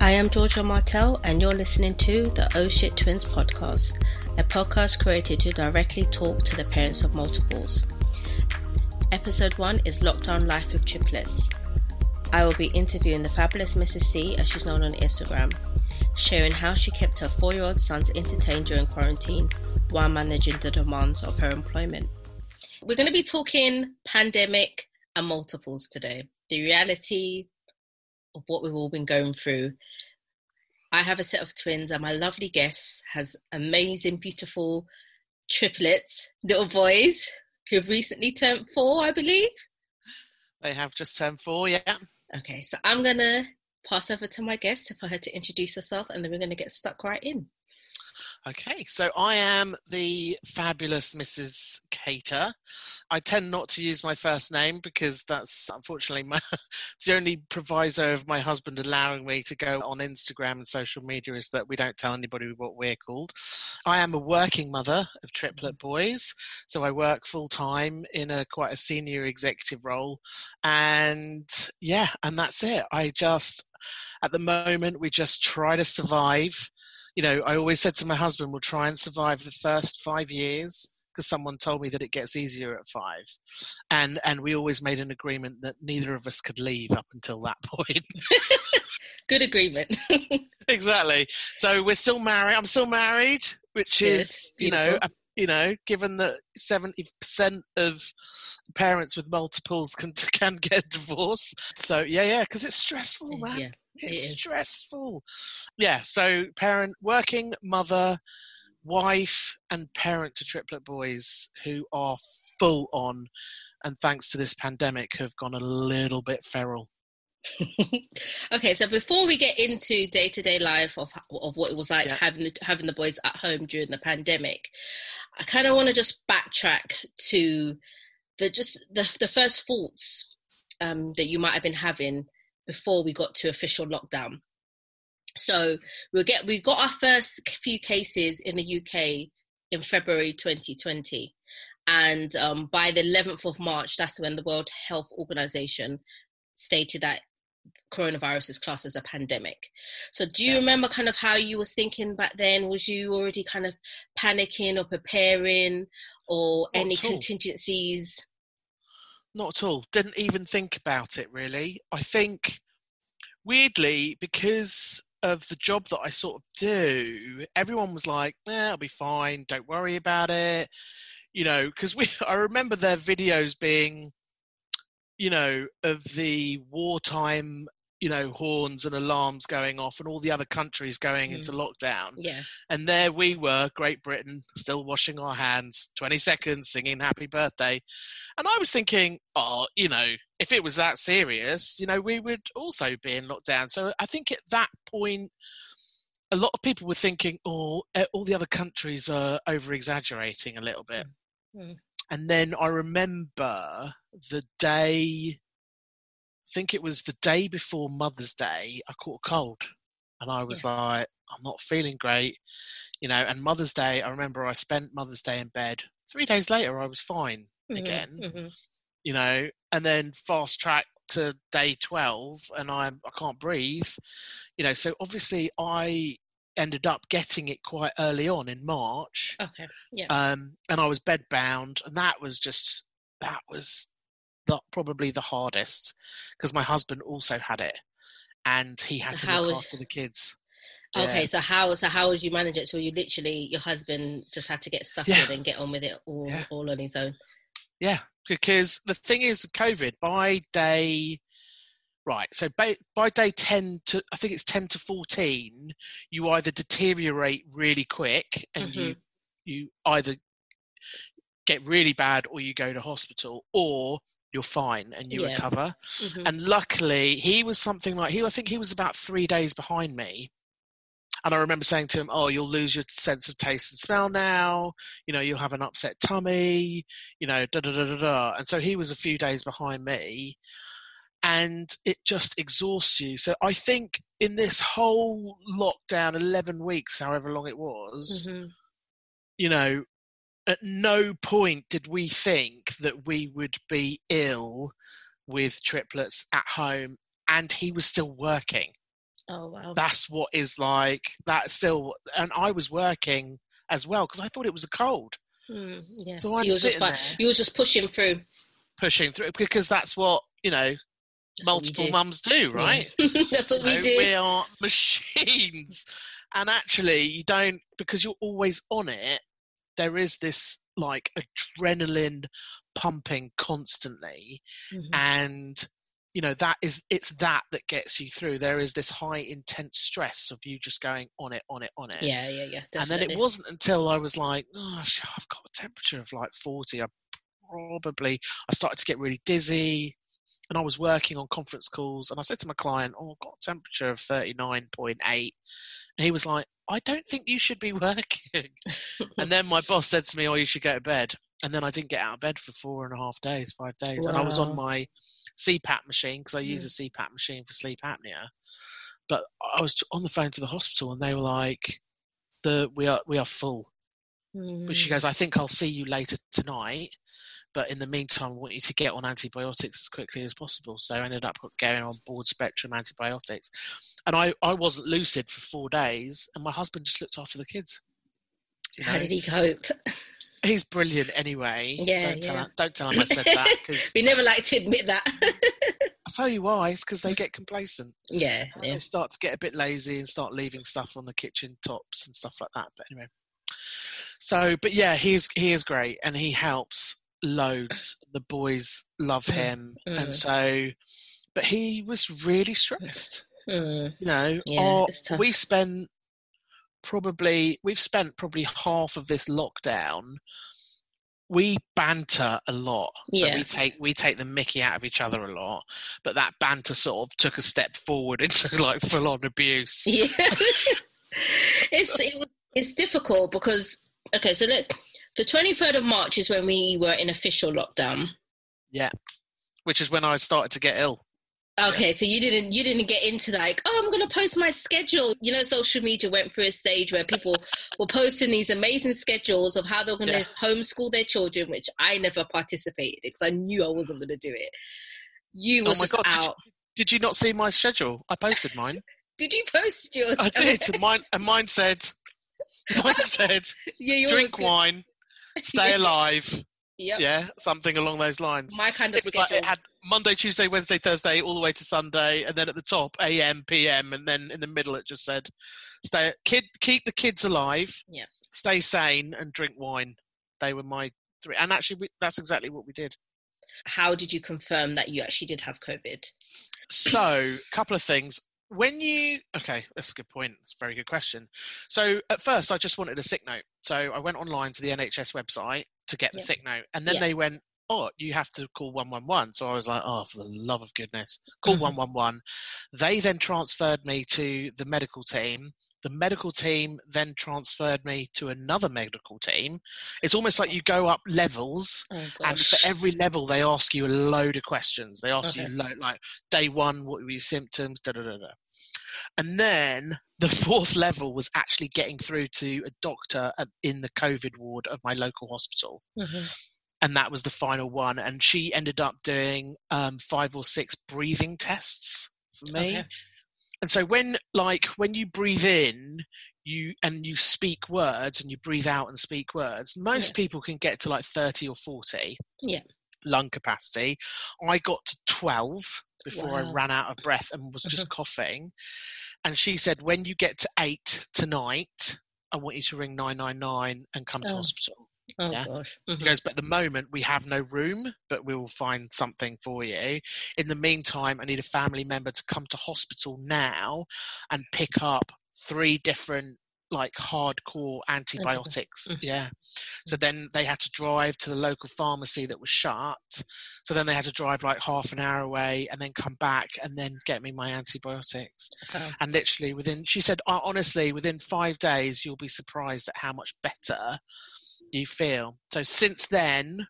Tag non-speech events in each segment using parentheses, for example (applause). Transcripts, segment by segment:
I am Georgia Martell, and you're listening to the Oh Shit Twins podcast, a podcast created to directly talk to the parents of multiples. Episode 1 is Lockdown Life with Triplets. I will be interviewing the fabulous Mrs. C, as she's known on Instagram, sharing how she kept her four year old sons entertained during quarantine while managing the demands of her employment. We're going to be talking pandemic and multiples today, the reality of what we've all been going through. I have a set of twins, and my lovely guest has amazing, beautiful triplets, little boys who've recently turned four, I believe. They have just turned four, yeah. Okay, so I'm going to pass over to my guest for her to introduce herself, and then we're going to get stuck right in. Okay, so I am the fabulous Mrs. Cater. I tend not to use my first name because that's unfortunately my, (laughs) the only proviso of my husband allowing me to go on Instagram and social media is that we don't tell anybody what we're called. I am a working mother of triplet mm-hmm. boys, so I work full time in a quite a senior executive role, and yeah, and that's it. I just at the moment we just try to survive you know, I always said to my husband, we'll try and survive the first five years because someone told me that it gets easier at five, and and we always made an agreement that neither of us could leave up until that (laughs) point. (laughs) Good agreement. (laughs) exactly. So we're still married. I'm still married, which yes, is beautiful. you know. A, you know, given that seventy percent of parents with multiples can can get divorced, so yeah, yeah, because it's stressful, man. Yeah. It's stressful. Yeah, so parent, working mother, wife, and parent to triplet boys who are full on, and thanks to this pandemic, have gone a little bit feral. (laughs) okay, so before we get into day to day life of of what it was like yeah. having the, having the boys at home during the pandemic, I kind of want to just backtrack to the just the the first thoughts um, that you might have been having before we got to official lockdown. So we'll get we got our first few cases in the UK in February 2020, and um, by the 11th of March, that's when the World Health Organization stated that coronavirus is classed as a pandemic. So do you remember kind of how you was thinking back then? Was you already kind of panicking or preparing or Not any contingencies? Not at all. Didn't even think about it really. I think weirdly, because of the job that I sort of do, everyone was like, "Yeah, "I'll be fine. Don't worry about it." You know, because we (laughs) I remember their videos being, you know, of the wartime you know horns and alarms going off and all the other countries going mm. into lockdown. Yeah. And there we were great britain still washing our hands 20 seconds singing happy birthday. And i was thinking oh you know if it was that serious you know we would also be in lockdown. So i think at that point a lot of people were thinking oh all the other countries are over exaggerating a little bit. Mm. and then i remember the day think it was the day before Mother's Day, I caught a cold. And I was yeah. like, I'm not feeling great. You know, and Mother's Day, I remember I spent Mother's Day in bed. Three days later, I was fine mm-hmm. again. Mm-hmm. You know, and then fast track to day 12 and I'm, I can't breathe. You know, so obviously I ended up getting it quite early on in March. Okay. Yeah. Um, and I was bed bound, and that was just that was the, probably the hardest because my husband also had it, and he had so to look was, after the kids. Okay, yeah. so how so how would you manage it? So you literally your husband just had to get stuck yeah. in and get on with it all yeah. all on his own. Yeah, because the thing is with COVID, by day right, so by, by day ten to I think it's ten to fourteen, you either deteriorate really quick and mm-hmm. you you either get really bad or you go to hospital or you're fine and you yeah. recover. Mm-hmm. And luckily, he was something like he. I think he was about three days behind me. And I remember saying to him, "Oh, you'll lose your sense of taste and smell now. You know, you'll have an upset tummy. You know, da da da da da." And so he was a few days behind me, and it just exhausts you. So I think in this whole lockdown, eleven weeks, however long it was, mm-hmm. you know, at no point did we think that we would be ill with triplets at home and he was still working Oh wow. That's what is like that still and I was working as well because I thought it was a cold. Mm, yeah. So So, you were just there. you were just pushing through. Pushing through because that's what, you know, That's multiple do. mums do, right? Yeah. (laughs) That's what You we know, do. We are (laughs) machines. And actually, you don't, because you're always on it, there is this like adrenaline pumping constantly. Mhm. And, you know, that is, it's that that gets you through. There is this high intense stress of you just going on it, on it, on it. Yeah, yeah, yeah. And then it wasn't until I was like, oh, I've got a temperature of like 40. I probably, I started to get really dizzy and I was working on conference calls and I said to my client, oh, I've got a temperature of 39.8. And he was like, I don't think you should be (laughs) working. and then my boss said to me, oh, you should go to bed. And then I didn't get out of bed for four and a half days, five days. And I was on my CPAP machine because I use Mm. a CPAP machine for sleep apnea. But I was on the phone to the hospital and they were like, the we are we are full. But she Mm. goes, I think I'll see you later tonight. But in the meantime, I want you to get on antibiotics as quickly as possible. So I ended up going on broad spectrum antibiotics. And I, I wasn't lucid for four days, and my husband just looked after the kids. You How did he cope? He's brilliant anyway. Yeah, don't, tell yeah. Him, don't tell him I said that (laughs) because we never like to admit that. I'll tell you why. It's because they get complacent. yeah, yeah. they start to get a bit lazy and start leaving stuff on the kitchen tops and stuff like that. But anyway, so but yeah, he's he is great and he helps loads. The boys love Mhm. him, and so, but he was really stressed. Mm. You know, Yeah, Our- we spent probably we've spent probably half of this lockdown. We banter a lot, so Yeah. we take we take the Mickey out of each other a lot. But that banter sort of took a step forward (laughs) into like full on abuse. Yeah. (laughs) it's it, it's difficult because okay, so look, the twenty third of March is when we were in official lockdown. Yeah, which is when I started to get ill. Okay, so you didn't you didn't get into like, oh, I'm gonna post my schedule. You know, social media went through a stage where people (laughs) were posting these amazing schedules of how they're gonna Yeah. homeschool their children, which I never participated because I knew I wasn't gonna do it. You Oh my just God, did you- out. Did you not see my schedule? I posted mine. (laughs) Did you post yours? I did. And mine (laughs) and mine said, mine said, yeah, drink wine, stay alive. Yep. Yeah, something along those lines. My kind of It was like it had Monday, Tuesday, Wednesday, Thursday, all the way to Sunday, and then at the top AM, PM, and then in the middle it just said, "Stay, kid, keep the kids alive, Yeah. stay sane, and drink wine." They were my three, and actually, we, that's exactly what we did. How did you confirm that you actually did have COVID? So, a couple of things. When you okay, that's a good point. It's a very good question. So, at first, I just wanted a sick note. So, I went online to the NHS website to get the Yeah. sick note, and then Yeah. they went, "Oh, you have to call one one one." So I was like, "Oh, for the love of goodness, call Mhm. one one one." They then transferred me to the medical team. The medical team then transferred me to another medical team. It's almost like you go up levels Oh and for every level they ask you a load of questions they ask you Okay. lo- like day one what were your symptoms da, da, da, da. and then the (laughs) fourth level was actually getting through to a doctor in the covid ward of my local hospital Mhm. and that was the final one and she ended up doing um, five or six breathing tests for me Okay. And so when like when you breathe in you and you speak words and you breathe out and speak words most Yeah. people can get to like 30 or 40 Yeah. lung capacity i got to 12 before i ran out of breath and was just (laughs) coughing and she said when you get to 8 tonight i want you to ring 999 and come to Oh. hospital Oh Yeah. gosh. he Mhm. goes, but at the moment we have no room, but we will find something for you. In the meantime, I need a family member to come to hospital now and pick up three different like hardcore antibiotics. Mhm. Yeah. So then they had to drive to the local pharmacy that was shut. So then they had to drive like half an hour away and then come back and then get me my antibiotics. And literally within, she said, "Uh, honestly, within five days, you'll be surprised at how much better you feel. So since then,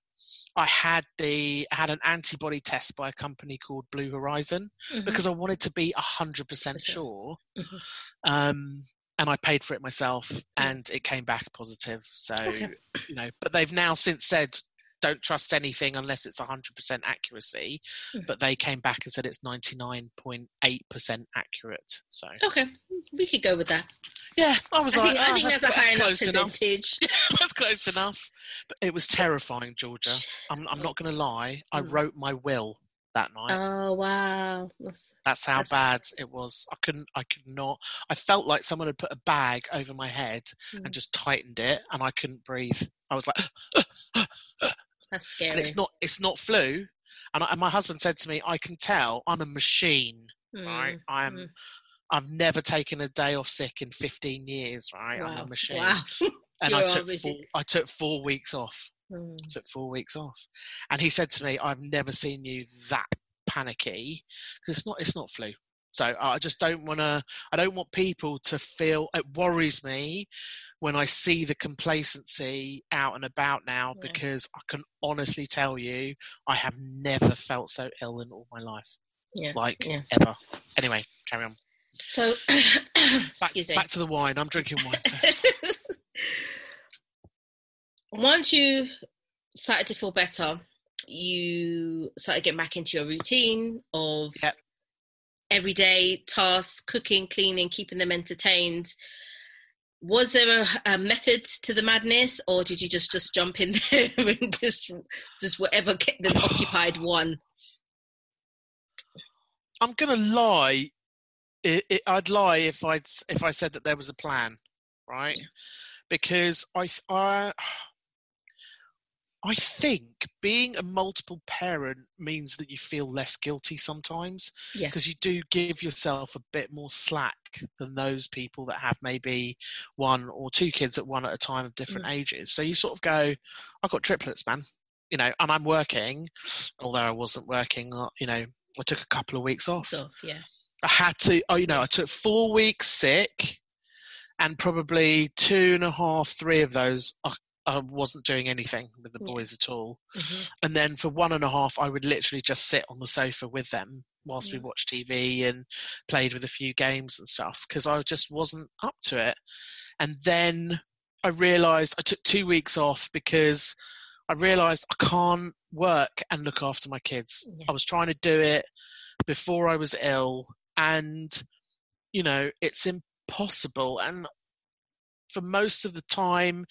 I had the I had an antibody test by a company called Blue Horizon Mhm. because I wanted to be hundred percent sure. Mhm. Um, and I paid for it myself, and it came back positive. So Okay. you know, but they've now since said don't trust anything unless it's 100% accuracy. Mm. But they came back and said it's 99.8% accurate. So okay, we could go with that. Yeah, I was I like, think, oh, I think that's, that's, a high that's enough percentage. (laughs) Enough. that's close enough. But it was terrifying, Georgia. I'm, I'm not going to lie. I mm. wrote my will that night. Oh wow! That's, that's how that's... bad it was. I couldn't. I could not. I felt like someone had put a bag over my head mm. and just tightened it, and I couldn't breathe. I was like, (gasps) (gasps) (gasps) that's scary. And it's not. It's not flu. And, I, and, my husband said to me, "I can tell. I'm a machine. Mm. Right? I'm." Mm. I've never taken a day off sick in 15 years. Right? Wow. I'm a machine. Wow. (laughs) and I took four, I took four weeks off. Mm. Took four weeks off, and he said to me, "I've never seen you that panicky because it's not it's not flu." So I just don't want to. I don't want people to feel. It worries me when I see the complacency out and about now yeah. because I can honestly tell you I have never felt so ill in all my life. Yeah. Like yeah. ever. Anyway, carry on. So, (coughs) back, back, to the wine. I'm drinking wine. So. (laughs) once you started to feel better, you started getting back into your routine of yep. everyday tasks, cooking, cleaning, keeping them entertained. Was there a, a, method to the madness, or did you just just jump in (laughs) there and just just whatever kept them (sighs) occupied? One. I'm gonna lie. It, it, I'd lie if I if I said that there was a plan, right? Because I I I think being a multiple parent means that you feel less guilty sometimes because yeah. you do give yourself a bit more slack than those people that have maybe one or two kids at one at a time of different mm. ages. So you sort of go, I've got triplets, man, you know, and I'm working, although I wasn't working, uh, you know, I took a couple of weeks off. So, yeah. I had to, oh, you know, I took four weeks sick and probably two and a half, three of those I wasn't doing anything with the boys at all. Mm-hmm. And then for one and a half, I would literally just sit on the sofa with them whilst yeah. we watched TV and played with a few games and stuff because I just wasn't up to it. And then I realised I took two weeks off because I realised I can't work and look after my kids. Yeah. I was trying to do it before I was ill, and you know, it's impossible. And for most of the time,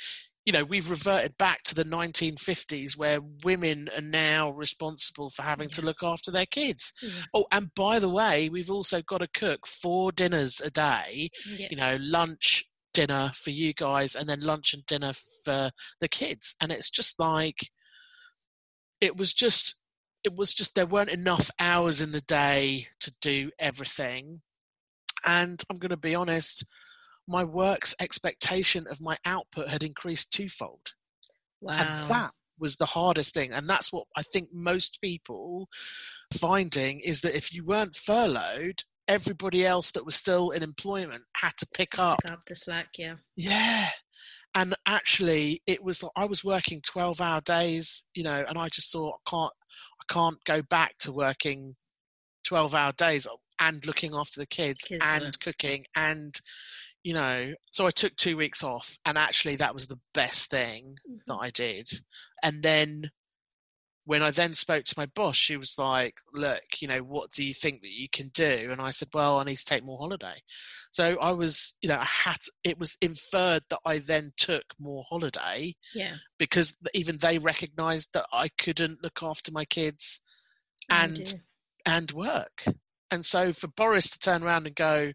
you know, we've reverted back to the 1950s where women are now responsible for having to look after their kids. Yeah. Oh, and by the way, we've also got to cook four dinners a day, yeah. you know, lunch, dinner for you guys, and then lunch and dinner for the kids. And it's just like, it was just, it was just, there weren't enough hours in the day to do everything. And I'm going to be honest, my work's expectation of my output had increased twofold. Wow. And that was the hardest thing. And that's what I think most people finding is that if you weren't furloughed, everybody else that was still in employment had to pick pick up. up the slack, yeah. Yeah. And actually it was like I was working 12 hour days, you know, and I just thought I can't I can't go back to working 12 hour days and looking after the kids, kids and were. cooking and you know, so I took two weeks off, and actually that was the best thing mm-hmm. that I did. And then when I then spoke to my boss, she was like, "Look, you know, what do you think that you can do?" And I said, "Well, I need to take more holiday." So I was, you know, I had. It was inferred that I then took more holiday, yeah, because even they recognised that I couldn't look after my kids and and work. And so for Boris to turn around and go,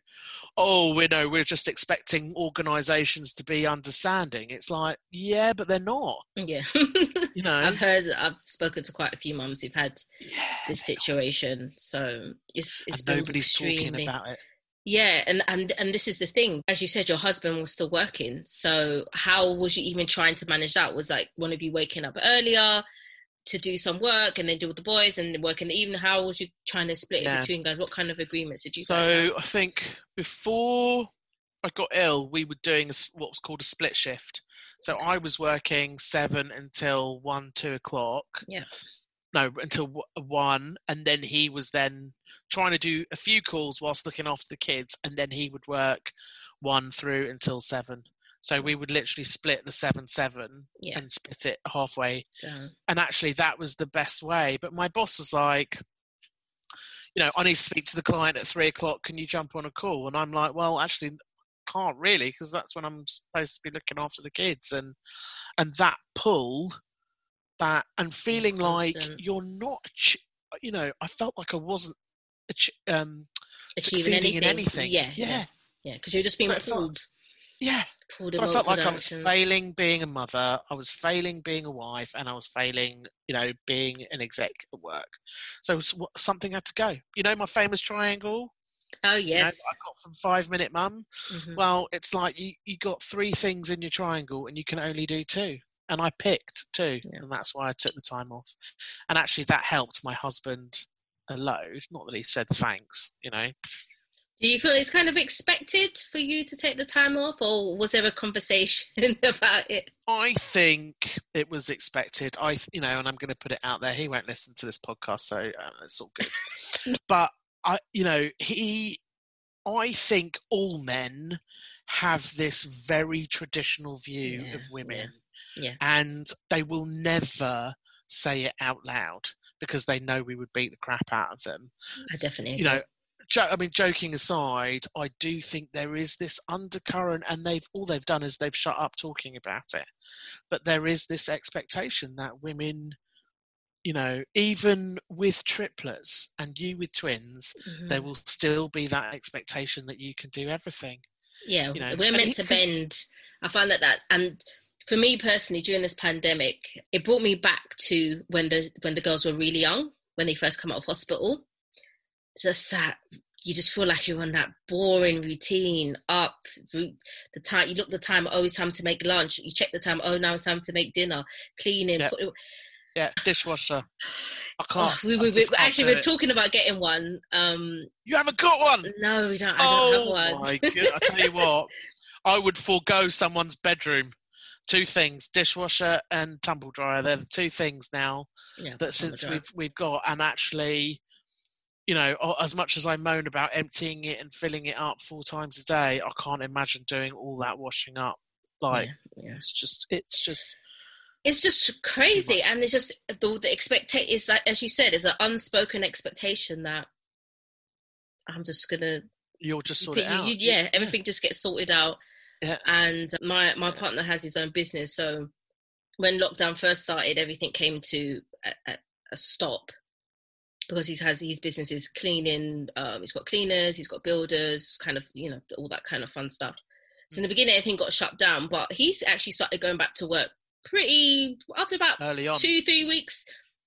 "Oh, we know we're just expecting organisations to be understanding," it's like, yeah, but they're not. Yeah, you (laughs) know, I've heard, I've spoken to quite a few mums who've had yeah, this situation, so it's it's nobody's extremely... talking about it. Yeah, and and and this is the thing. As you said, your husband was still working. So how was you even trying to manage that? Was like one of you waking up earlier? To do some work and then deal with the boys and work in the evening? How was you trying to split yeah. it between guys? What kind of agreements did you? So I think before I got ill, we were doing what was called a split shift. So I was working seven until one, two o'clock. Yeah. No, until one, and then he was then trying to do a few calls whilst looking after the kids, and then he would work one through until seven. So we would literally split the seven seven Yeah. and split it halfway. Down. And actually, that was the best way. But my boss was like, you know, I need to speak to the client at three o'clock. Can you jump on a call? And I'm like, well, actually, can't really because that's when I'm supposed to be looking after the kids. And and that pull, that and feeling like you're not, you know, I felt like I wasn't ach- um, Achieving succeeding in anything. anything. Yeah. yeah, Yeah. Because you're just being But pulled. Yeah. So I felt like I was failing being a mother, I was failing being a wife, and I was failing, you know, being an exec at work. So something had to go. You know, my famous triangle. Oh you know, yes. I got from Five Minute Mum. Mhm. Well, it's like you you got three things in your triangle, and you can only do two. And I picked two, Yeah. and that's why I took the time off. And actually, that helped my husband a load. Not that he said thanks, you know. Do you feel it's kind of expected for you to take the time off, or was there a conversation (laughs) about it? I think it was expected. I, you know, and I'm going to put it out there. He won't listen to this podcast, so uh, it's all good. (laughs) but I, you know, he, I think all men have this very traditional view Yeah, of women, yeah. and they will never say it out loud because they know we would beat the crap out of them I definitely. you know jo- I mean, joking aside, I do think there is this undercurrent, and they've all they've done is they've shut up talking about it. But there is this expectation that women, you know, even with triplets and you with twins, there Mhm. will still be that expectation that you can do everything. yeah, you know, we're meant it- to bend. I find that that and for me personally during this pandemic, it brought me back to when the when the girls were really young, when they first come out of hospital. Just that you just feel like you're on that boring routine up the time you look the time oh it's time to make lunch you check the time oh now it's time to make dinner cleaning Yeah. put, Yeah, dishwasher. I oh, can't. we, I we, we, just can't actually we're it. talking about getting one um You haven't got one. no we don't i don't oh have one my (laughs) god! I tell you what, I would forego someone's bedroom. Two things: dishwasher and tumble dryer. They're the two things now yeah, that since we've we've got, and actually, you know, as much as I moan about emptying it and filling it up four times a day, I can't imagine doing all that washing up. Like yeah, yeah. it's just, it's just, it's just crazy and it's just the, the expectation is like as you said is an unspoken expectation that i'm just gonna you'll just sort you- out. you- yeah everything just gets sorted out Yeah. and my my Yeah. partner has his own business so when lockdown first started everything came to a, a, a stop because he has his businesses cleaning um he's got cleaners he's got builders kind of you know all that kind of fun stuff so in the beginning everything got shut down but he's actually started going back to work pretty after about early on. two three weeks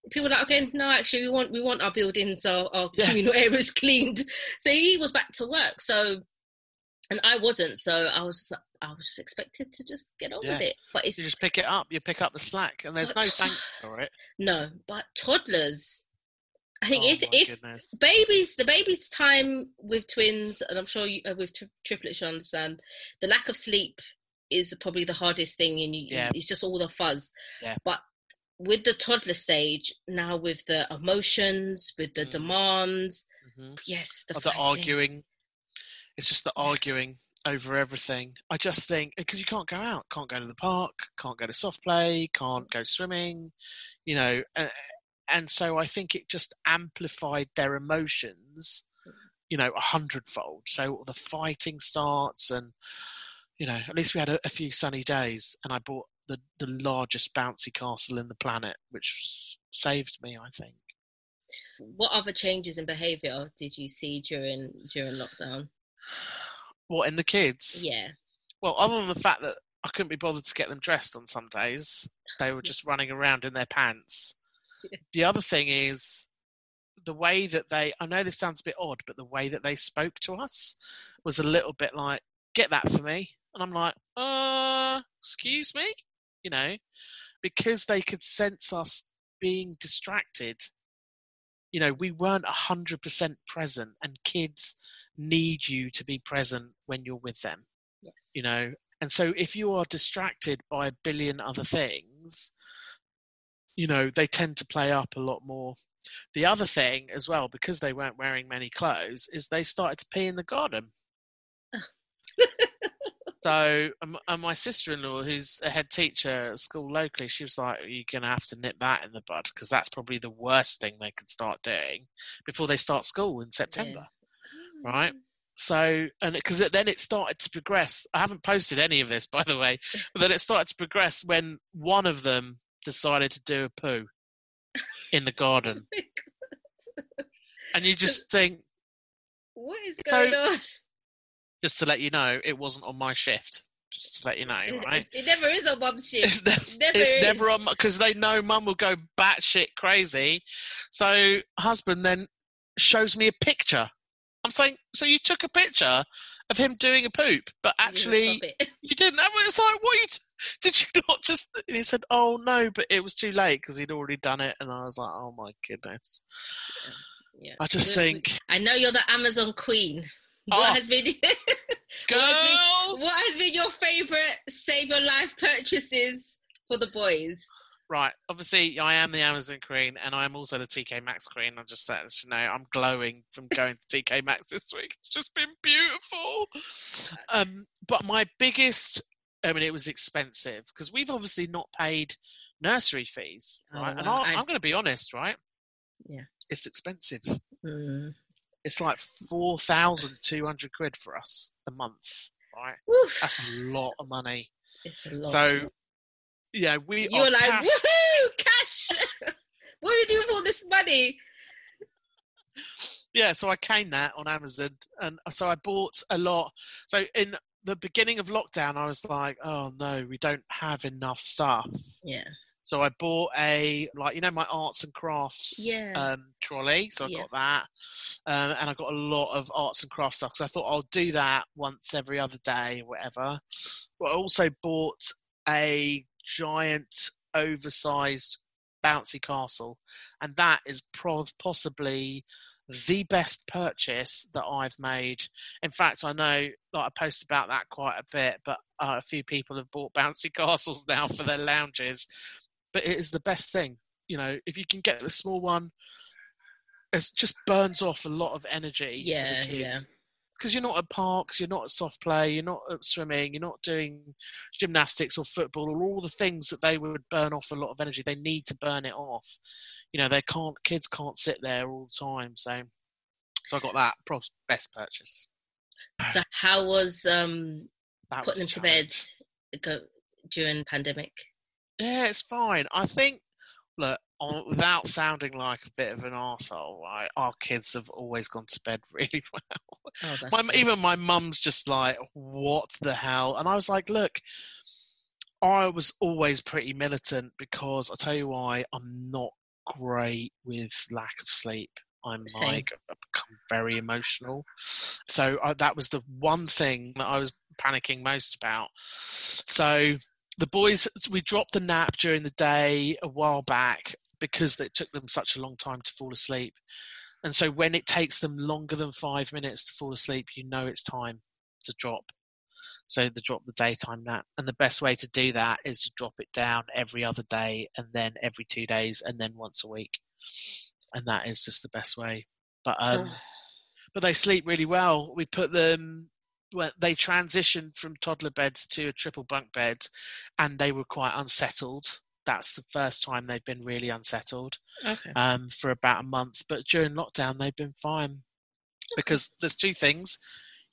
people like okay no actually we want we want our buildings our, our Yeah. communal (laughs) areas cleaned so he was back to work so and i wasn't so i was i was just expected to just get on with it but it's You just pick it up. You pick up the slack, and there's no thanks for it. no but toddlers i think oh if if babies the baby's time with twins and i'm sure you uh, with tri- triplets you understand the lack of sleep is probably the hardest thing and you, Yeah. it's just all the fuzz Yeah. but with the toddler stage now with the emotions with the Mm. demands Mhm. yes the, the arguing. It's just the arguing over everything. I just think because you can't go out, can't go to the park, can't go to soft play, can't go swimming, you know, and, so I think it just amplified their emotions, you know, a hundredfold. So the fighting starts, and you know, at least we had a, a few sunny days, and I bought the the largest bouncy castle in the planet, which saved me, I think. what other changes in behavior did you see during during lockdown What in the kids? yeah Well, other than the fact that I couldn't be bothered to get them dressed on some days, they were just running around in their pants. (laughs) The other thing is the way that they, I know this sounds a bit odd, but the way that they spoke to us was a little bit like, get that for me. And I'm like, uh, excuse me? You know, because they could sense us being distracted. You know, we weren't 100% present, and kids need you to be present when you're with them yes you know and so if you are distracted by a billion other things you know they tend to play up a lot more the other thing as well because they weren't wearing many clothes is they started to pee in the garden (laughs) So, and my sister-in-law, who's a head teacher at school locally, she was like, "You're going to have to nip that in the bud because that's probably the worst thing they could start doing before they start school in September, yeah. right?" So, and because then it started to progress. I haven't posted any of this, by the way, but then it started to progress when one of them decided to do a poo (laughs) in the garden, oh and you just think, "What is going so, on?" Just to let you know, it wasn't on my shift. Just to let you know, right? It never is on mum's shift. It's, nev- never, it's never on because they know mum will go batshit crazy. So husband then shows me a picture. I'm saying, so you took a picture of him doing a poop, but actually (laughs) you didn't. It's like, what you? T- (laughs) did you not just? And he said, oh no, but it was too late because he'd already done it, and I was like, oh my goodness. Yeah. I just think. I know you're the Amazon queen. What oh. has been Girl. (laughs) what, has been, what has been your favorite save your life purchases for the boys? Right, obviously, I am the Amazon Queen, and I am also the TK Maxx Queen. I'm just letting you know I'm glowing from going to TK Maxx this week. It's just been beautiful. (laughs) Um, but my biggest, I mean, it was expensive because we've obviously not paid nursery fees, right? Oh, and I, am going to be honest, right? Yeah, it's expensive. Mm it's like four thousand two hundred quid for us a month, right? Oof. That's a lot of money. It's a lot. So, yeah, we are you're like cash. woohoo, cash. (laughs) what are you doing with all this money? Yeah, so I came that on Amazon, and so I bought a lot. So in the beginning of lockdown, I was like, "Oh no, we don't have enough stuff." Yeah. So I bought a like you know my arts and crafts yeah. um, trolley. So I yeah. got that, um, and I got a lot of arts and crafts stuff. So I thought I'll do that once every other day or whatever. But I also bought a giant, oversized bouncy castle, and that is pro- possibly the best purchase that I've made. In fact, I know that I post about that quite a bit, but uh, a few people have bought bouncy (laughs) castles now for their lounges but it is the best thing. You know, if you can get the small one, it just burns off a lot of energy yeah, for the kids. Yeah. Because you're not at parks, you're not at soft play, you're not at swimming, you're not doing gymnastics or football or all the things that they would burn off a lot of energy. They need to burn it off. You know, they can't. Kids can't sit there all the time. So, so I got that best purchase. So how was um that putting was them to bed during pandemic? Yeah, it's fine. I think, look, without sounding like a bit of an arsehole, right, our kids have always gone to bed (laughs) really well. Oh, my, even my mum's just like, what the hell? And I was like, look, I was always pretty militant because I'll tell you why, I'm not great with lack of sleep. I'm Same. like, I've become very emotional. So uh, that was the one thing that I was panicking most about. So the boys we dropped the nap during the day a while back because it took them such a long time to fall asleep. And so when it takes them longer than five minutes to fall asleep you know it's time to drop. So they drop the daytime nap. And the best way to do that is to drop it down every other day and then every two days and then once a week. And that is just the best way. But um but they sleep really well. We put them well, they transitioned from toddler beds to a triple bunk bed, and they were quite unsettled. That's the first time they've been really unsettled okay. um, for about a month. But during lockdown, they've been fine because there's two things: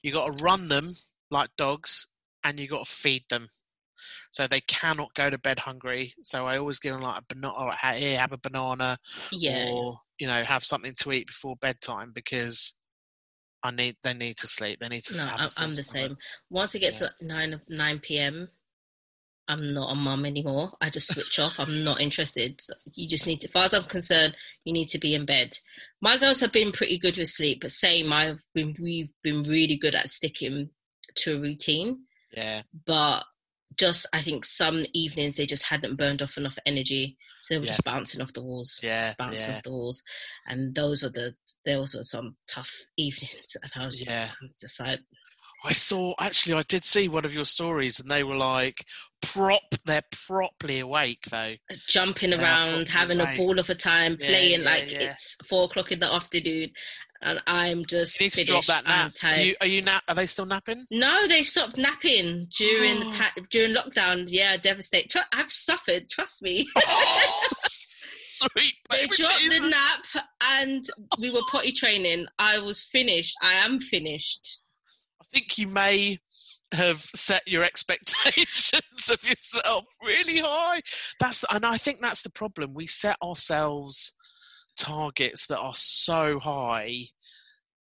you got to run them like dogs, and you got to feed them. So they cannot go to bed hungry. So I always give them like a banana, or here, have a banana, yeah, or you know, have something to eat before bedtime because I need. They need to sleep. They need to. No, I'm, I'm the same. Once it gets yeah. to nine nine p.m., I'm not a mum anymore. I just switch off. I'm not interested. You just need to, as far as I'm concerned, you need to be in bed. My girls have been pretty good with sleep, but same, I've been, we've been really good at sticking to a routine. Yeah. But just I think some evenings they just hadn't burned off enough energy, so they were yeah. just bouncing off the walls, yeah, just bouncing yeah. off the walls, and those were the those were some tough (laughs) evenings, and I was just, yeah. just like. I saw actually I did see one of your stories and they were like prop they're properly awake though. Uh, jumping they're around, having awake. a ball of a time, playing like it's four o'clock in the afternoon. and I'm just you need finished. to drop that nap. I'm tired. Are you, are you na- Are they still napping? No, they stopped napping during the (gasps) pa- during lockdown. Yeah, devastate. Tr- I've suffered. Trust me. Oh, (laughs) sweet. they dropped Jesus. the nap, and we were potty training. I was finished. I am finished. I think you may have set your expectations (laughs) of yourself really high. That's and I think that's the problem. We set ourselves targets that are so high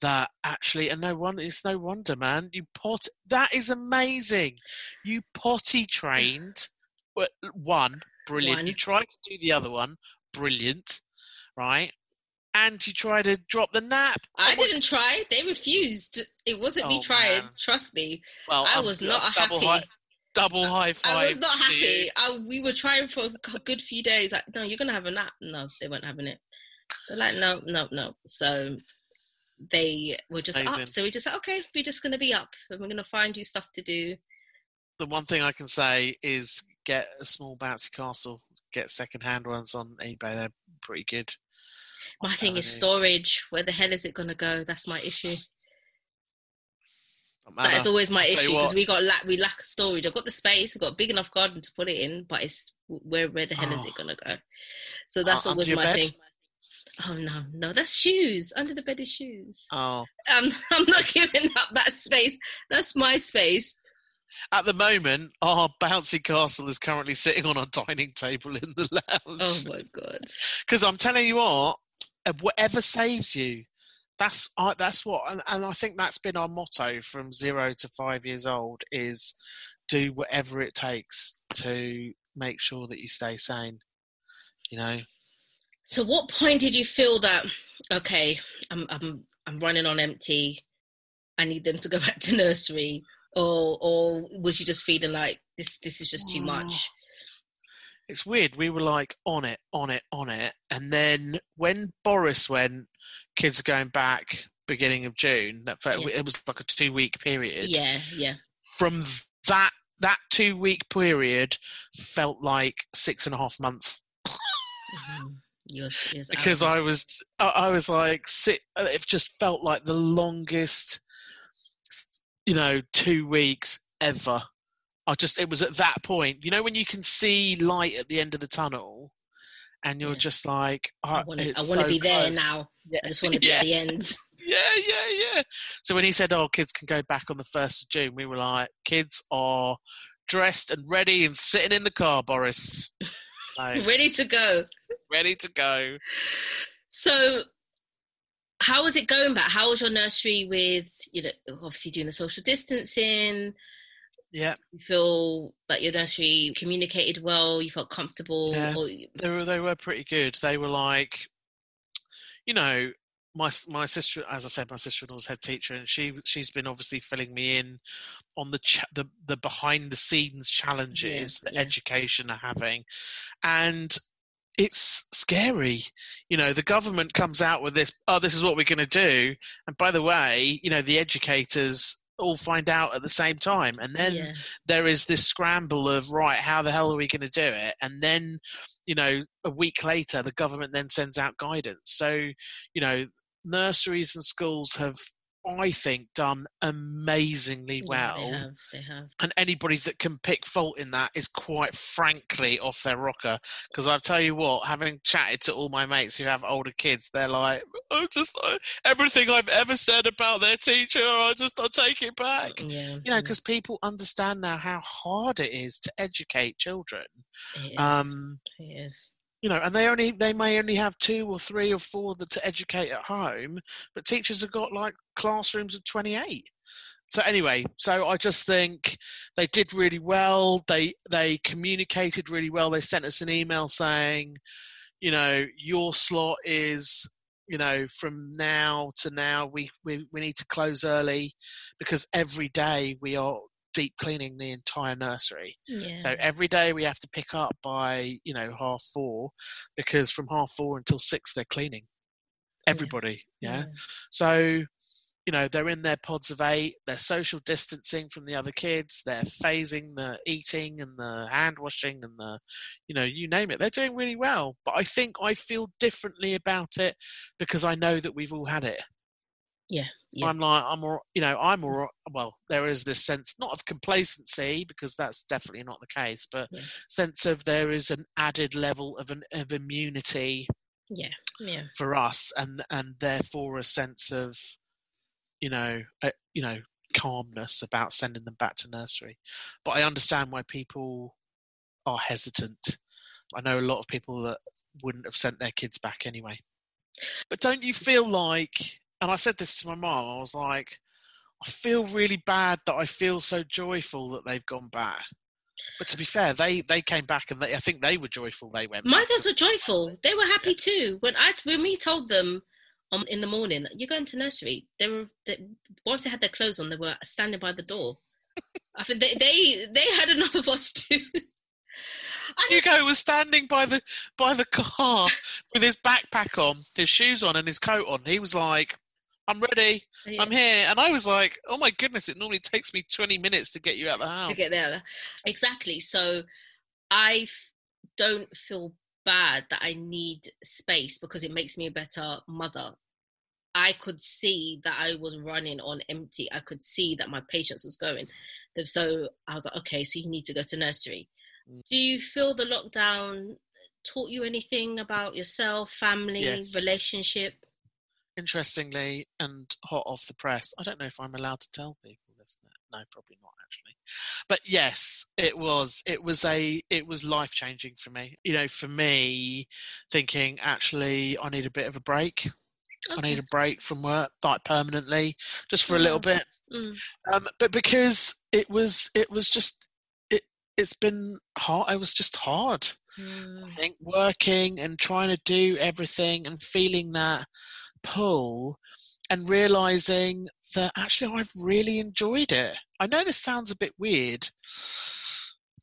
that actually and no one it's no wonder man you pot that is amazing you potty trained one brilliant One. you tried to do the other one brilliant right and you try to drop the nap I didn't try. They refused. It wasn't me Oh, trying. man. Trust me. well I I'm- was not I'm happy. high, double high five I was not happy. I, we were trying for a good few days. Like, no, you're gonna have a nap. No, they weren't having it. They're like, no, no, no. So they were just Amazing. up. So we just said, okay, we're just gonna be up, and we're gonna find you stuff to do. the one thing I can say is get a small bouncy castle, get second-hand ones on eBay. They're pretty good. My thing is storage. Where the hell is it gonna go? That's my issue. That is always my I'll tell you issue because we got lack we lack of storage. I've got the space, we've got a big enough garden to put it in, but it's where where the hell is it Oh. gonna go? So that's Uh, always my bed? thing. Oh no, no, that's shoes. Under the bed is shoes. Oh, I'm (laughs) I'm not giving up that space. That's my space. at the moment, our bouncy castle is currently sitting on our dining table in the lounge. Oh my god. (laughs) Because I'm telling you what, uh, whatever saves you, that's I that's what, and, and I think that's been our motto from zero to five years old is do whatever it takes to make sure that you stay sane. You know. So what point did you feel that okay, I'm I'm I'm running on empty. I need them to go (laughs) back to nursery, or or was you just feeling like this this is just too oh. much? It's weird. We were like on it, on it, on it, and then when Boris went, kids are going back beginning of June. That felt, Yeah. it was like a two week period. Yeah, yeah. From that that two week period felt like six and a half months Mhm. Yours, yours out. because I was I I was like sit. It just felt like the longest, you know, two weeks ever. I just it was at that point, you know, when you can see light at the end of the tunnel, and you're Yeah. just like, I ah, oh, want to. I want to so be there now. Yeah. I just want to (laughs) be yeah, at the end. yeah, yeah, yeah. So when he said, "Oh, kids can go back on the first of June," we were like, "Kids are dressed and ready and sitting in the car, Boris, (laughs) So, Ready to go. ready to go." So, how was it going back? How was your nursery with you know obviously doing the social distancing? Yeah, You feel that your nursery communicated well. You felt comfortable. Yeah. Or, they were they were pretty good. They were like, you know, my my sister, as I said, my sister-in-law was head teacher, and she she's been obviously filling me in on the ch- the the behind the scenes challenges that yeah. education are having, and it's scary. You know, the government comes out with this. Oh, this is what we're going to do, and by the way, you know, the educators all find out at the same time, and then yeah. there is this scramble of right how the hell are we going to do it? And then you know a week later the government then sends out guidance. So you know nurseries and schools have i think done amazingly Yeah, well they have. They have. and anybody that can pick fault in that is quite frankly off their rocker because i'll tell you what having chatted to all my mates who have older kids they're like i just I, everything i've ever said about their teacher i just i take it back Yeah. you know because people understand now how hard it is to educate children it is. um it is. You know and they only they may only have two or three or four that to educate at home but teachers have got like classrooms of 28 so anyway so i just think they did really well. They they communicated really well. They sent us an email saying you know your slot is you know from now to now we we, we need to close early because every day we are deep cleaning the entire nursery. Yeah. so every day we have to pick up by you know half four because from half four until six they're cleaning everybody yeah, so you know they're in their pods of eight they're social distancing from the other kids they're phasing the eating and the hand washing and the you know you name it they're doing really well. But i think i feel differently about it because i know that we've all had it Yeah, yeah. I'm like, I'm all, you know, I'm all, well, there is this sense, not of complacency, because that's definitely not the case, but Yeah. sense of there is an added level of an of immunity Yeah, yeah, for us, and and therefore a sense of, you know, uh, you know, calmness about sending them back to nursery. But I understand why people are hesitant. I know a lot of people that wouldn't have sent their kids back anyway. But don't you feel like, and I said this to my mom, I was like, I feel really bad that I feel so joyful that they've gone back. But to be fair, they they came back and they, I think they were joyful they went my girls were joyful. They were happy too. When I when we told them um, in the morning that you're going to nursery, they were they, once they had their clothes on, they were standing by the door. (laughs) I think they they they had enough of us too. (laughs) Hugo was standing by the by the car with his backpack on, his shoes on, and his coat on. He was like, "I'm ready. I'm here." And I was like, "Oh my goodness! It normally takes me 20 minutes to get you out of the house." to get there. Exactly. So I f- don't feel bad that I need space because it makes me a better mother. I could see that I was running on empty. I could see that my patience was going. So I was like, okay, so you need to go to nursery. Mm. Do you feel the lockdown taught you anything about yourself, family, Yes. relationship? Interestingly, and hot off the press, I don't know if I'm allowed to tell people this. No, probably not actually. But yes, it was. It was a. It was life changing for me. You know, for me, thinking actually, I need a bit of a break. I need a break from work, like permanently, just for a little bit. Mm. Um, but because it was, it was just, it, it's been hard. It was just hard. I Mm. think working and trying to do everything and feeling that pull and realizing that actually I've really enjoyed it. I know this sounds a bit weird,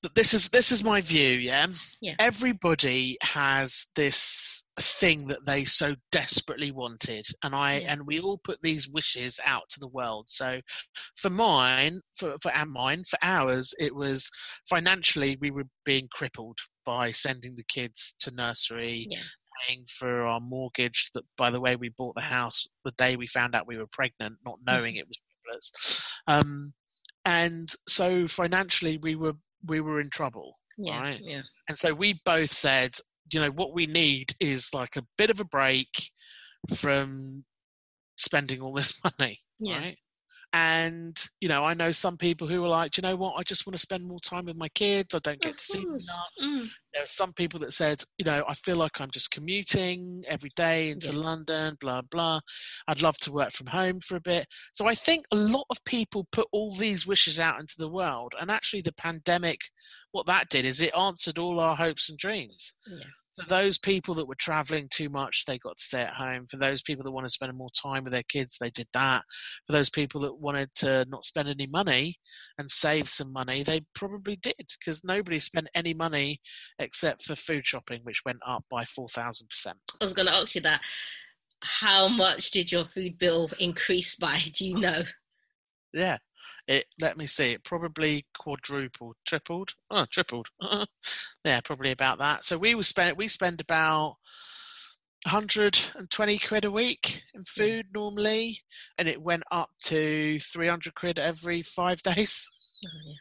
but this is this is my view, yeah. Yeah. Everybody has this thing that they so desperately wanted and I Yeah. and we all put these wishes out to the world. So for mine, for for our mine, for ours, it was financially we were being crippled by sending the kids to nursery Yeah. Paying for our mortgage that by the way we bought the house the day we found out we were pregnant not knowing it was triplets um, and so financially we were we were in trouble Yeah. Right. Yeah. and so we both said you know what we need is like a bit of a break from spending all this (laughs) money Yeah. right and you know i know some people who are like "Do you know what i just want to spend more time with my kids i don't get Of to see them enough Mm. there are some people that said, you know, I feel like I'm just commuting every day into Yeah. London, blah, blah. I'd love to work from home for a bit. So I think a lot of people put all these wishes out into the world. And actually, the pandemic, what that did is it answered all our hopes and dreams. Yeah. For those people that were traveling too much, they got to stay at home. For those people that wanted to spend more time with their kids, they did that. For those people that wanted to not spend any money and save some money, they probably did because nobody spent any money except for food shopping, which went up by 4,000%. I was going to ask you that. How much did your food bill increase by? Do you know? Yeah. It, let me see, it probably quadrupled, tripled, oh, tripled. (laughs) yeah, probably about that. So we will spend, we spend about 120 quid a week in food normally, and it went up to 300 quid every five (laughs) days. Oh, yeah.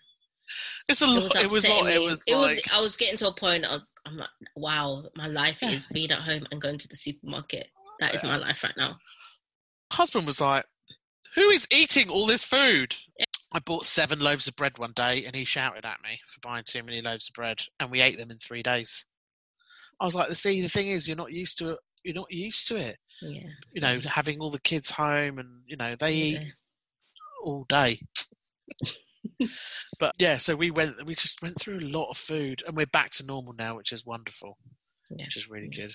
It's a It lot. was It was, lot, it was It like, was. I was getting to a point. I was. I'm like, wow, my life Yeah. (laughs) is being at home and going to the supermarket. That is my life right now. husband was like, "Who is eating all this food?" I bought seven loaves of bread one day, and he shouted at me for buying too many loaves of bread, and we ate them in three days. I was like, "See, the thing is, you're not used to it. You're not used to it. Yeah. You know, having all the kids home, and you know they eat all day." but yeah, so we went. We just went through a lot of food, and we're back to normal now, which is wonderful. Yeah. Which is really good.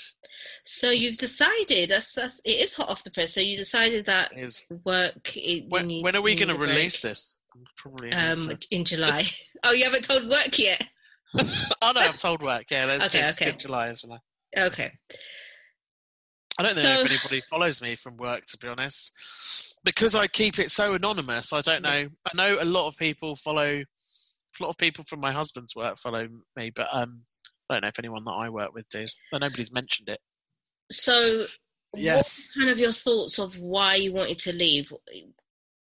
So you've decided that's that's it is hot off the press. So you decided that It is. work. It, When, need, when are we going to break. release this? Probably. in Um, in July. (laughs) oh, you haven't told work yet. oh no, I've told work. Yeah, let's Okay, skip, okay. skip July as well. Okay. I don't know So- if anybody follows me from work, to be honest, because I keep it so anonymous. I don't know. I know a lot of people follow. A lot of people from my husband's work follow me, but um, I don't know if anyone that I work with does. But nobody's mentioned it. So yeah. What kind of your thoughts of why you wanted to leave?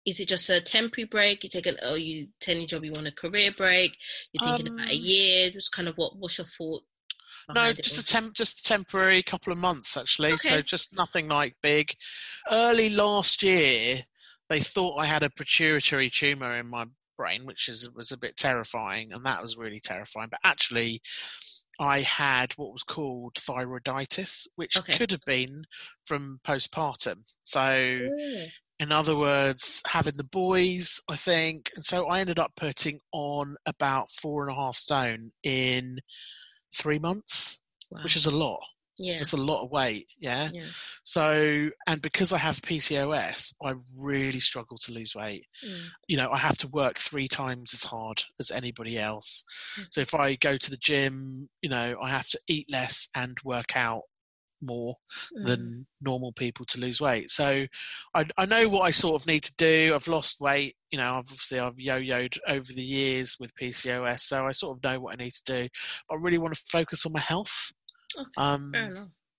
Is it just a temporary break? You take an oh you telling your job you want a career break? You're thinking um, about a um year? Just kind of what what's your thought? No, just a temp, just a temporary couple of months actually. Okay. So just nothing like big. Early last year, they thought I had a pituitary tumor in my brain, which is was a bit terrifying, and that was really terrifying. But actually, I had what was called thyroiditis, which okay. could have been from postpartum. So, oh. in other words, having the boys, I think. And so I ended up putting on about four and a half stone in three months, wow. which is a lot. Yeah. It's a lot of weight. Yeah? yeah. So, and because I have PCOS, I really struggle to lose weight. Mm. You know, I have to work three times as hard as anybody else. Mm. So if I go to the gym, you know, I have to eat less and work out more mm. than normal people to lose weight. So I, I know what I sort of need to do. I've lost weight. You know, obviously I've yo-yoed over the years with PCOS, so I sort of know what I need to do. I really want to focus on my health. Okay, um,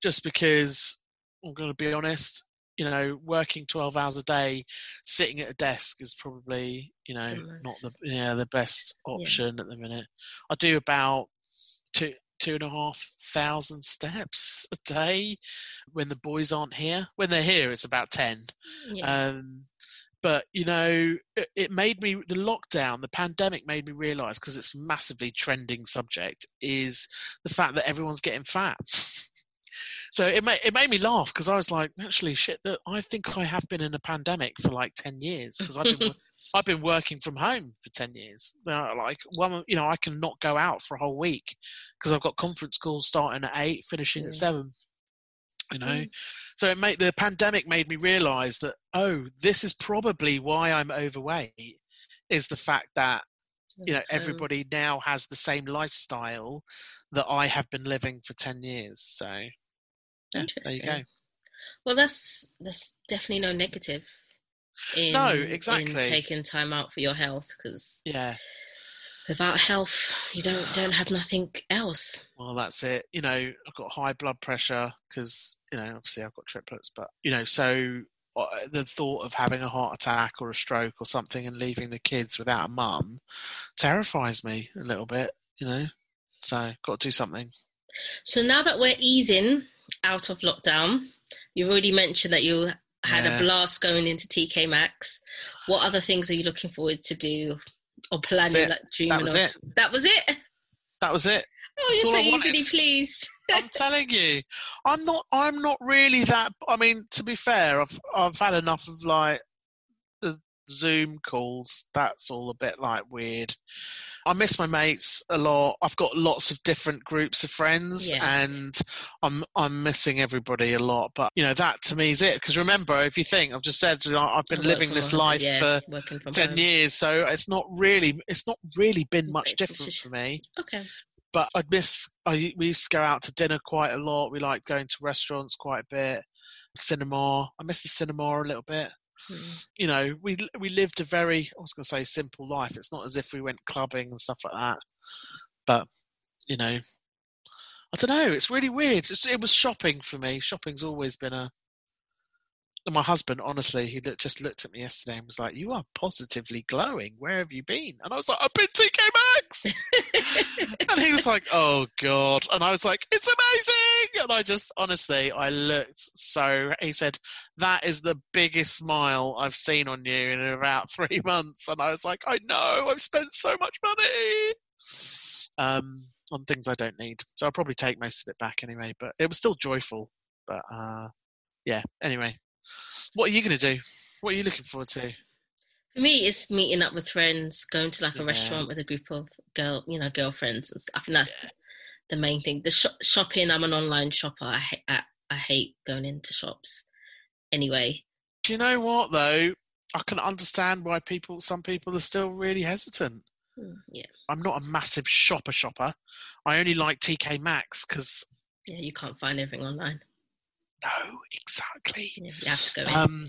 just because I'm going to be honest, you know, working 12 hours a day, sitting at a desk is probably, you know, not the yeah the best option yeah. at the minute. I do about two two and a half thousand steps a day when the boys aren't here. When they're here, it's about ten. Yeah. Um, but you know, it, it, made me the lockdown, the pandemic made me realise because it's massively trending subject is the fact that everyone's getting fat. (laughs) so it made it made me laugh because I was like, actually, shit. That I think I have been in a pandemic for like ten years because I've been (laughs) I've been working from home for ten years. Like, well, you know, I can not go out for a whole week because I've got conference calls starting at eight, finishing yeah. at seven. You know, mm. so it made the pandemic made me realise that oh, this is probably why I'm overweight. Is the fact that you know everybody now has the same lifestyle that I have been living for ten years. So Interesting. There you go. Well, that's that's definitely no negative. In, no, exactly. In taking time out for your health, because yeah, without health, you don't don't have nothing else. Well, that's it. You know, I've got high blood pressure because you know, obviously, I've got triplets, but you know, so uh, the thought of having a heart attack or a stroke or something and leaving the kids without a mum terrifies me a little bit. You know, so got to do something. So now that we're easing out of lockdown. You already mentioned that you had yeah. a blast going into TK Maxx. What other things are you looking forward to do or planning, like dreaming that was? It. That was it. That was it. Oh, you're so easily pleased. (laughs) I'm telling you, I'm not. I'm not really that. I mean, to be fair, I've I've had enough of like Zoom calls. That's all a bit like weird. I miss my mates a lot. I've got lots of different groups of friends, yeah. and I'm I'm missing everybody a lot. But you know that to me is it. Because remember, if you think I've just said you know, I've been living this life yeah, for ten home. years, so it's not really it's not really been much different for me. Okay. But I miss. I we used to go out to dinner quite a lot. We like going to restaurants quite a bit. Cinema. I miss the cinema a little bit. Mm. You know, we we lived a very I was going to say simple life. It's not as if we went clubbing and stuff like that. But you know, I don't know. It's really weird. It's, it was shopping for me. Shopping's always been a my husband, honestly, he looked, just looked at me yesterday and was like, "You are positively glowing. Where have you been?" And I was like, "I've been TK Maxx." (laughs) and he was like, "Oh God!" And I was like, "It's amazing!" And I just, honestly, I looked so. He said, "That is the biggest smile I've seen on you in about (laughs) three months." And I was like, "I know. I've spent so much money." Um, on things I don't need, so I'll probably take most of it back anyway. But it was still joyful. But uh, yeah. Anyway, what are you going to do? What are you looking forward to? For me, it's meeting up with friends, going to like a yeah. restaurant with a group of girl, you know, girlfriends. I think that's yeah. the, main thing. The sh- shopping, I'm an online shopper. I, ha- I, I hate going into shops. Anyway. Do you know what though? I can understand why people, some people are still really hesitant. Mm, yeah. I'm not a massive shopper shopper. I only like TK Maxx because. Yeah, you can't find everything online. No, exactly. Yeah, you have to go in. Um,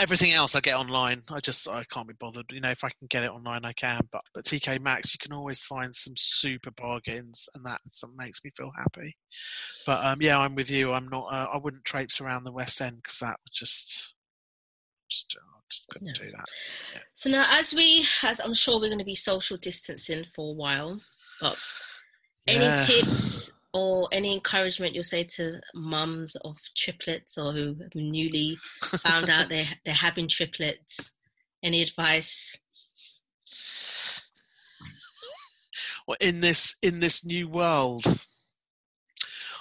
everything else I get online. I just I can't be bothered. You know, if I can get it online, I can. But but TK Maxx, you can always find some super bargains, and that makes me feel happy. But um, yeah, I'm with you. I'm not. Uh, I wouldn't traipse around the West End because that would just just. I just couldn't yeah. do that. Yeah. So now, as we, as I'm sure we're going to be social distancing for a while, but any yeah. tips or any encouragement you'll say to mums of triplets or who have newly found out they're, they're having triplets? Any advice? Well, in this in this new world,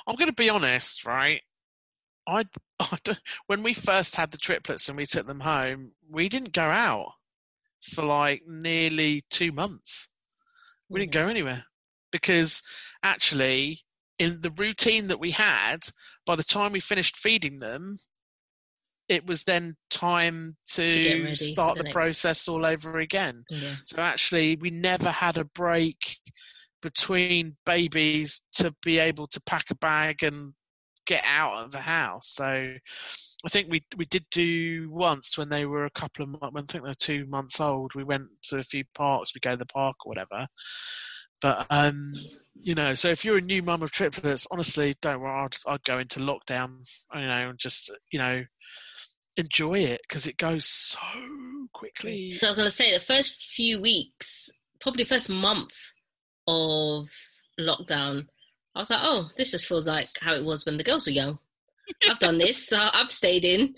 I'm going to be honest, right? I, I when we first had the triplets and we took them home, we didn't go out for like nearly two months. We didn't go mm. anywhere because actually in the routine that we had, by the time we finished feeding them, it was then time to, to start the, the process all over again. Yeah. So actually, we never had a break between babies to be able to pack a bag and get out of the house. So I think we we did do once when they were a couple of months. I think they were two months old. We went to a few parks. We go to the park or whatever, but um, you know, so if you're a new mum of triplets, honestly, don't worry. I'd, I'd go into lockdown, you know, and just you know enjoy it because it goes so quickly. So I was going to say the first few weeks, probably first month of lockdown, I was like, oh, this just feels like how it was when the girls were young. I've done this, so I've stayed in.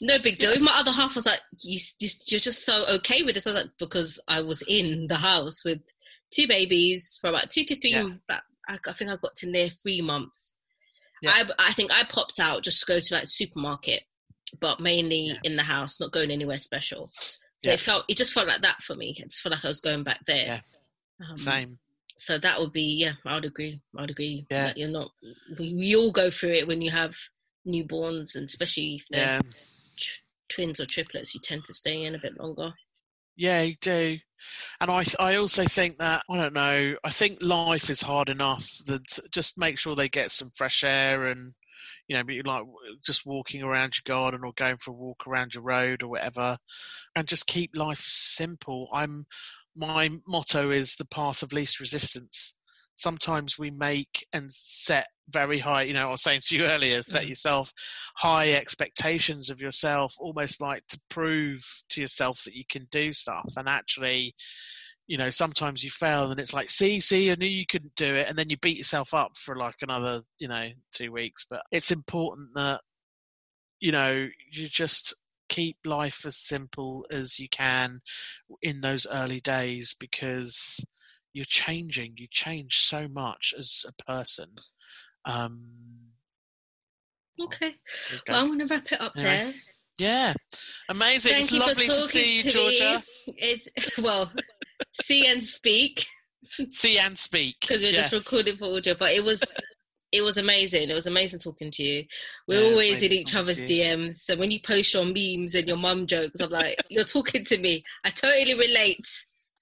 No big deal. My other half was like, you, you're just so okay with this. I was like, because I was in the house with two babies for about two to three. Yeah. About, I think I got to near three months. Yeah. I, I think I popped out just to go to like supermarket, but mainly yeah. in the house, not going anywhere special. So it felt it just felt like that for me. I just felt like I was going back there. Yeah. Um, Same. So that would be yeah. I would agree. I would agree. Yeah. you're not. We, we all go through it when you have newborns, and especially if they're yeah. twins or triplets, you tend to stay in a bit longer. Yeah, you do. And I, I also think that I don't know. I think life is hard enough that just make sure they get some fresh air and you know, like just walking around your garden or going for a walk around your road or whatever, and just keep life simple. I'm my motto is the path of least resistance. Sometimes we make and set very high, you know, I was saying to you earlier, set mm. yourself high expectations of yourself, almost like to prove to yourself that you can do stuff. And actually, you know, sometimes you fail and it's like, see, see, I knew you couldn't do it. And then you beat yourself up for like another, you know, two weeks. But it's important that, you know, you just keep life as simple as you can in those early days because you're changing. You change so much as a person. Um, okay. Well, I'm going to wrap it up anyway. there. Yeah, amazing. Thank it's lovely to see you, Georgia. Me. It's (laughs) well, see and speak. See and speak (laughs) because we're yes. just recording for audio, but it was (laughs) it was amazing. It was amazing talking to you. We're yeah, always in each other's DMs. So when you post your memes and your mum jokes, I'm like, you're talking to me. I totally relate.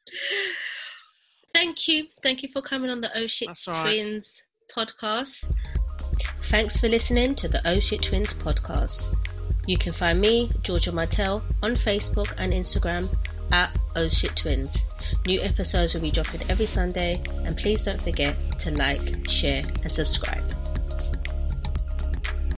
(sighs) Thank you. Thank you for coming on the Oh Shit right. Twins podcast. Thanks for listening to the Oh Shit Twins podcast. You can find me, Georgia Martell, on Facebook and Instagram at Oh Shit Twins. New episodes will be dropping every Sunday, and please don't forget to like, share, and subscribe.